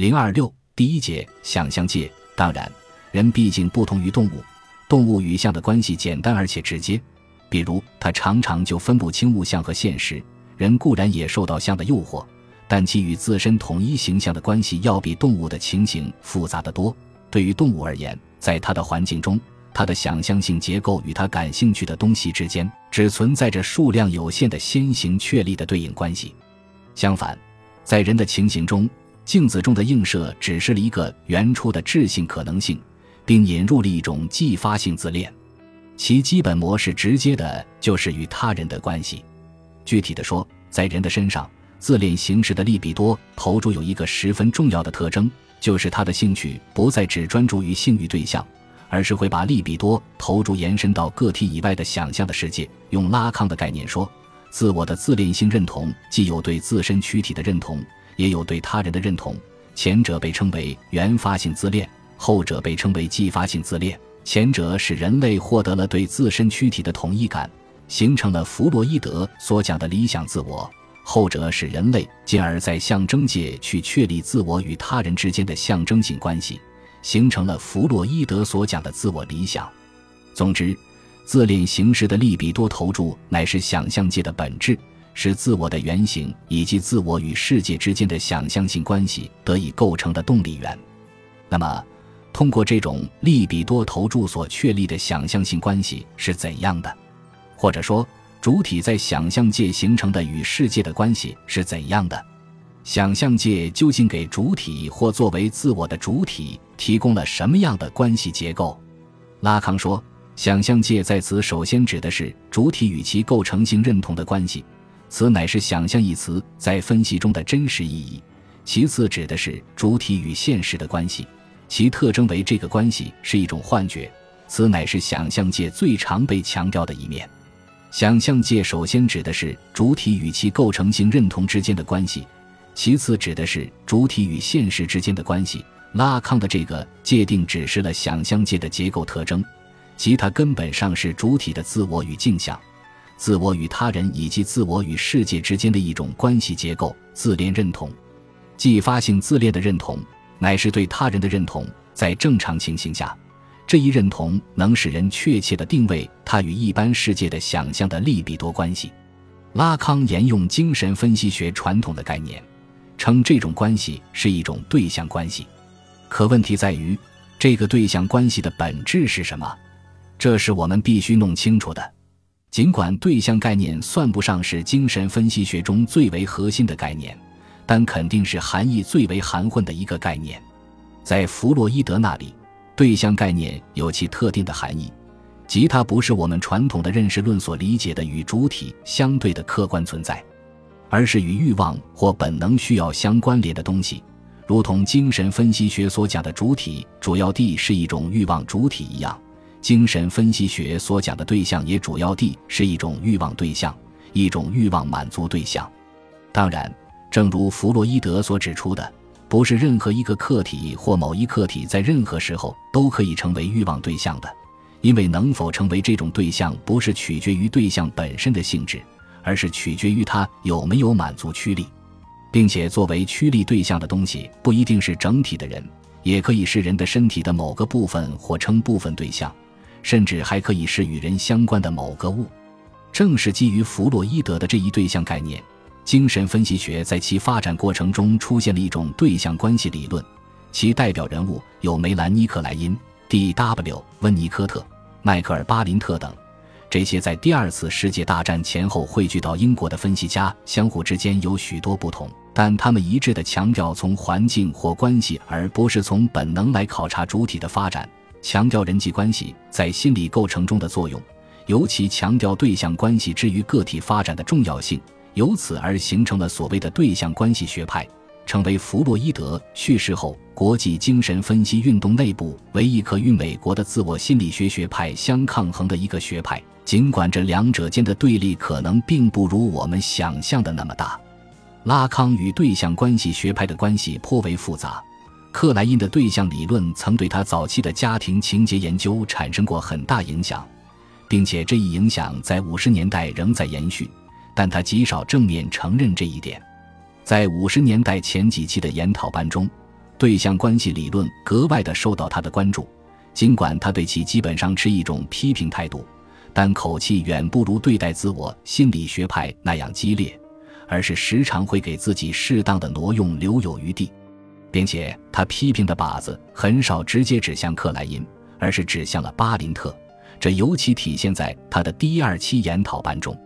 零二六第一节想象界。当然，人毕竟不同于动物，动物与象的关系简单而且直接，比如它常常就分不清物象和现实。人固然也受到象的诱惑，但其与自身统一形象的关系要比动物的情形复杂得多。对于动物而言，在它的环境中，它的想象性结构与它感兴趣的东西之间只存在着数量有限的先行确立的对应关系。相反，在人的情形中，镜子中的映射指示了一个原初的质性可能性，并引入了一种继发性自恋，其基本模式直接的就是与他人的关系。具体的说，在人的身上，自恋形式的利比多投注有一个十分重要的特征，就是他的兴趣不再只专注于性欲对象，而是会把利比多投注延伸到个体以外的想象的世界。用拉康的概念说，自我的自恋性认同既有对自身躯体的认同。也有对他人的认同，前者被称为原发性自恋，后者被称为继发性自恋。前者使人类获得了对自身躯体的统一感，形成了弗洛伊德所讲的理想自我；后者使人类进而，在象征界去确立自我与他人之间的象征性关系，形成了弗洛伊德所讲的自我理想。总之，自恋形式的利比多投注乃是想象界的本质。是自我的原型以及自我与世界之间的想象性关系得以构成的动力源。那么，通过这种利比多投注所确立的想象性关系是怎样的？或者说，主体在想象界形成的与世界的关系是怎样的？想象界究竟给主体或作为自我的主体提供了什么样的关系结构？拉康说，想象界在此首先指的是主体与其构成性认同的关系。此乃是“想象”一词在分析中的真实意义。其次，指的是主体与现实的关系，其特征为这个关系是一种幻觉。此乃是想象界最常被强调的一面。想象界首先指的是主体与其构成性认同之间的关系，其次指的是主体与现实之间的关系。拉康的这个界定指示了想象界的结构特征，即它根本上是主体的自我与镜像。自我与他人以及自我与世界之间的一种关系结构，自恋认同，继发性自恋的认同，乃是对他人的认同。在正常情形下，这一认同能使人确切地定位他与一般世界的想象的利比多关系。拉康沿用精神分析学传统的概念，称这种关系是一种对象关系。可问题在于，这个对象关系的本质是什么？这是我们必须弄清楚的。尽管对象概念算不上是精神分析学中最为核心的概念，但肯定是含义最为含混的一个概念。在弗洛伊德那里，对象概念有其特定的含义，即它不是我们传统的认识论所理解的与主体相对的客观存在，而是与欲望或本能需要相关联的东西，如同精神分析学所讲的主体主要地是一种欲望主体一样。精神分析学所讲的对象也主要地是一种欲望对象，一种欲望满足对象。当然，正如弗洛伊德所指出的，不是任何一个客体或某一客体在任何时候都可以成为欲望对象的，因为能否成为这种对象，不是取决于对象本身的性质，而是取决于它有没有满足驱力，并且作为驱力对象的东西不一定是整体的人，也可以是人的身体的某个部分或称部分对象。甚至还可以是与人相关的某个物。正是基于弗洛伊德的这一对象概念，精神分析学在其发展过程中出现了一种对象关系理论。其代表人物有梅兰妮克莱因、D.W. 温尼科特、迈克尔巴林特等。这些在第二次世界大战前后汇聚到英国的分析家，相互之间有许多不同，但他们一致的强调从环境或关系，而不是从本能来考察主体的发展。强调人际关系在心理构成中的作用，尤其强调对象关系之于个体发展的重要性，由此而形成了所谓的对象关系学派，成为弗洛伊德去世后国际精神分析运动内部唯一可与美国的自我心理学学派相抗衡的一个学派。尽管这两者间的对立可能并不如我们想象的那么大，拉康与对象关系学派的关系颇为复杂。克莱因的对象理论曾对他早期的家庭情节研究产生过很大影响，并且这一影响在五十年代仍在延续，但他极少正面承认这一点。在五十年代前几期的研讨班中，对象关系理论格外的受到他的关注。尽管他对其基本上持一种批评态度，但口气远不如对待自我心理学派那样激烈，而是时常会给自己适当的挪用，留有余地。并且他批评的靶子很少直接指向克莱因，而是指向了巴林特。这尤其体现在他的第二期研讨班中。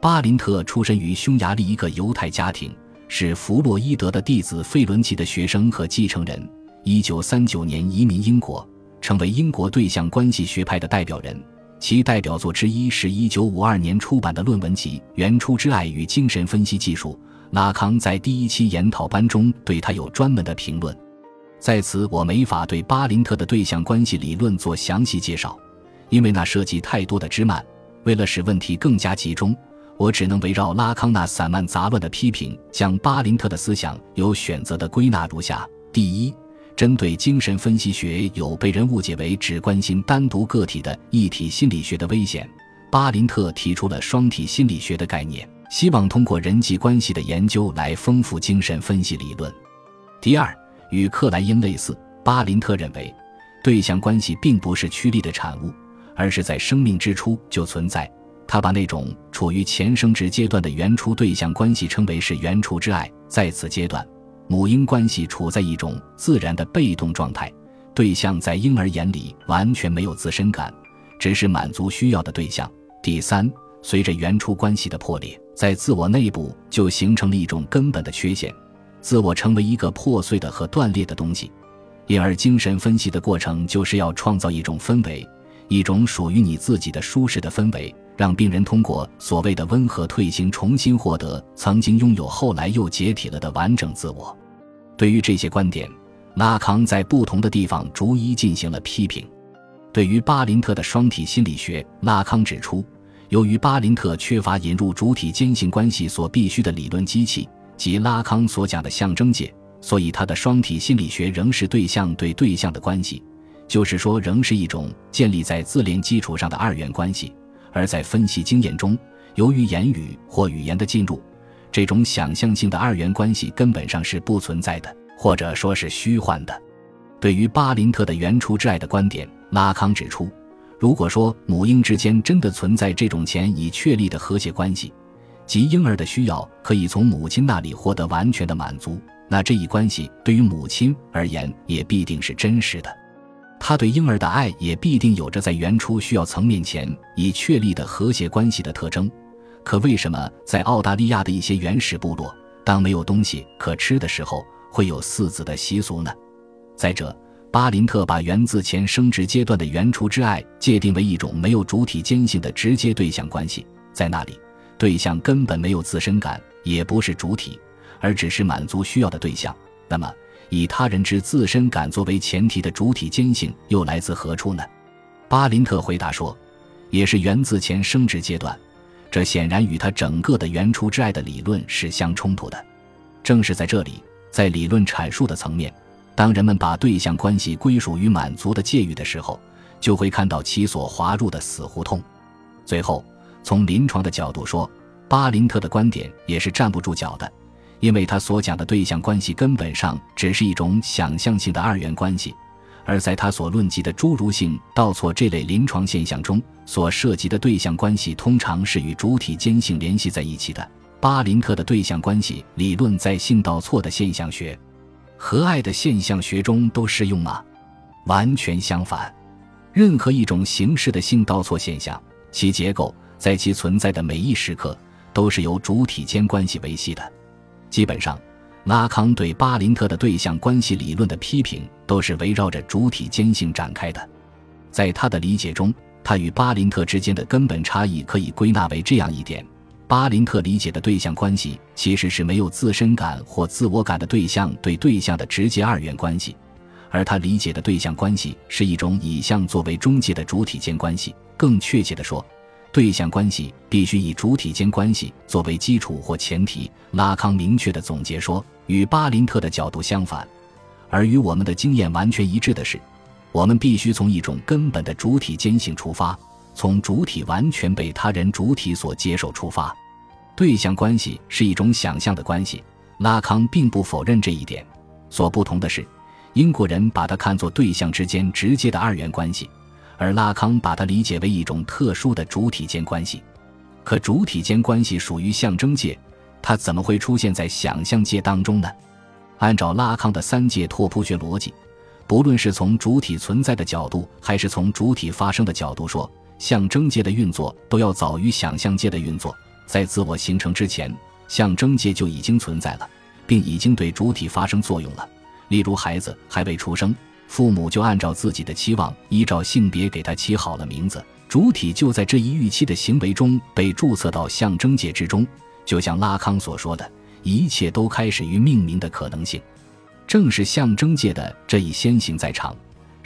巴林特出身于匈牙利一个犹太家庭，是弗洛伊德的弟子费伦奇的学生和继承人。一九三九年移民英国，成为英国对象关系学派的代表人。其代表作之一是一九五二年出版的论文集《原初之爱与精神分析技术》。拉康在第一期研讨班中对他有专门的评论，在此我没法对巴林特的对象关系理论做详细介绍，因为那涉及太多的枝蔓。为了使问题更加集中，我只能围绕拉康那散漫杂乱的批评，将巴林特的思想有选择的归纳如下：第一，针对精神分析学有被人误解为只关心单独个体的一体心理学的危险，巴林特提出了双体心理学的概念。希望通过人际关系的研究来丰富精神分析理论。第二，与克莱因类似，巴林特认为，对象关系并不是趋利的产物，而是在生命之初就存在。他把那种处于前生殖阶段的原初对象关系称为是原初之爱。在此阶段，母婴关系处在一种自然的被动状态，对象在婴儿眼里完全没有自身感，只是满足需要的对象。第三，随着原初关系的破裂。在自我内部就形成了一种根本的缺陷，自我成为一个破碎的和断裂的东西，因而精神分析的过程就是要创造一种氛围，一种属于你自己的舒适的氛围，让病人通过所谓的温和退行重新获得曾经拥有后来又解体了的完整自我。对于这些观点，拉康在不同的地方逐一进行了批评。对于巴林特的双体心理学，拉康指出。由于巴林特缺乏引入主体间性关系所必须的理论机器，即拉康所讲的象征界，所以他的双体心理学仍是对象对对象的关系，就是说，仍是一种建立在自恋基础上的二元关系。而在分析经验中，由于言语或语言的进入，这种想象性的二元关系根本上是不存在的，或者说是虚幻的。对于巴林特的原初之爱的观点，拉康指出。如果说母婴之间真的存在这种前已确立的和谐关系，即婴儿的需要可以从母亲那里获得完全的满足，那这一关系对于母亲而言也必定是真实的。他对婴儿的爱也必定有着在原初需要层面前已确立的和谐关系的特征。可为什么在澳大利亚的一些原始部落，当没有东西可吃的时候，会有四子的习俗呢？再者，巴林特把源自前生殖阶段的原初之爱界定为一种没有主体间性的直接对象关系，在那里，对象根本没有自身感，也不是主体，而只是满足需要的对象。那么，以他人之自身感作为前提的主体间性又来自何处呢？巴林特回答说，也是源自前生殖阶段，这显然与他整个的原初之爱的理论是相冲突的。正是在这里，在理论阐述的层面。当人们把对象关系归属于满足的界域的时候，就会看到其所滑入的死胡同。最后，从临床的角度说，巴林特的观点也是站不住脚的，因为他所讲的对象关系根本上只是一种想象性的二元关系，而在他所论及的诸如性倒错这类临床现象中，所涉及的对象关系通常是与主体间性联系在一起的。巴林特的对象关系理论在性倒错的现象学。和爱的现象学中都适用吗？完全相反。任何一种形式的性倒错现象，其结构在其存在的每一时刻都是由主体间关系维系的。基本上，拉康对巴林特的对象关系理论的批评都是围绕着主体间性展开的。在他的理解中，他与巴林特之间的根本差异可以归纳为这样一点。巴林特理解的对象关系，其实是没有自身感或自我感的对象对对象的直接二元关系，而他理解的对象关系是一种以象作为中介的主体间关系。更确切地说，对象关系必须以主体间关系作为基础或前提。拉康明确地总结说，与巴林特的角度相反，而与我们的经验完全一致的是，我们必须从一种根本的主体间性出发。从主体完全被他人主体所接受出发，对象关系是一种想象的关系。拉康并不否认这一点。所不同的是，英国人把它看作对象之间直接的二元关系，而拉康把它理解为一种特殊的主体间关系。可主体间关系属于象征界，它怎么会出现在想象界当中呢？按照拉康的三界拓扑学逻辑，不论是从主体存在的角度，还是从主体发生的角度说，象征界的运作都要早于想象界的运作。在自我形成之前，象征界就已经存在了，并已经对主体发生作用了。例如，孩子还未出生，父母就按照自己的期望，依照性别给他起好了名字。主体就在这一预期的行为中被注册到象征界之中，就像拉康所说的，一切都开始于命名的可能性。正是象征界的这一先行在场，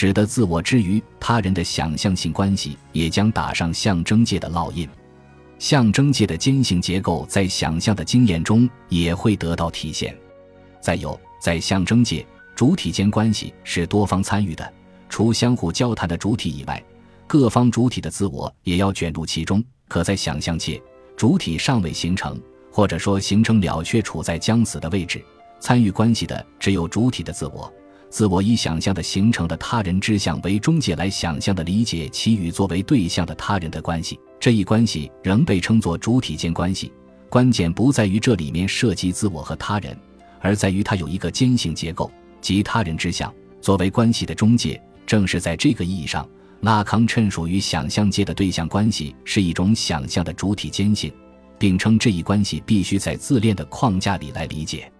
使得自我之于他人的想象性关系也将打上象征界的烙印。象征界的坚性结构在想象的经验中也会得到体现。再有，在象征界，主体间关系是多方参与的，除相互交谈的主体以外。各方主体的自我也要卷入其中，可在想象界，主体尚未形成，或者说形成了却处在将死的位置。参与关系的只有主体的自我，自我以想象的形成的他人之相为中介来想象的理解其与作为对象的他人的关系。这一关系仍被称作主体间关系。关键不在于这里面涉及自我和他人，而在于它有一个间性结构，即他人之相作为关系的中介。正是在这个意义上。拉康称属于想象界的对象关系是一种想象的主体间性，并称这一关系必须在自恋的框架里来理解。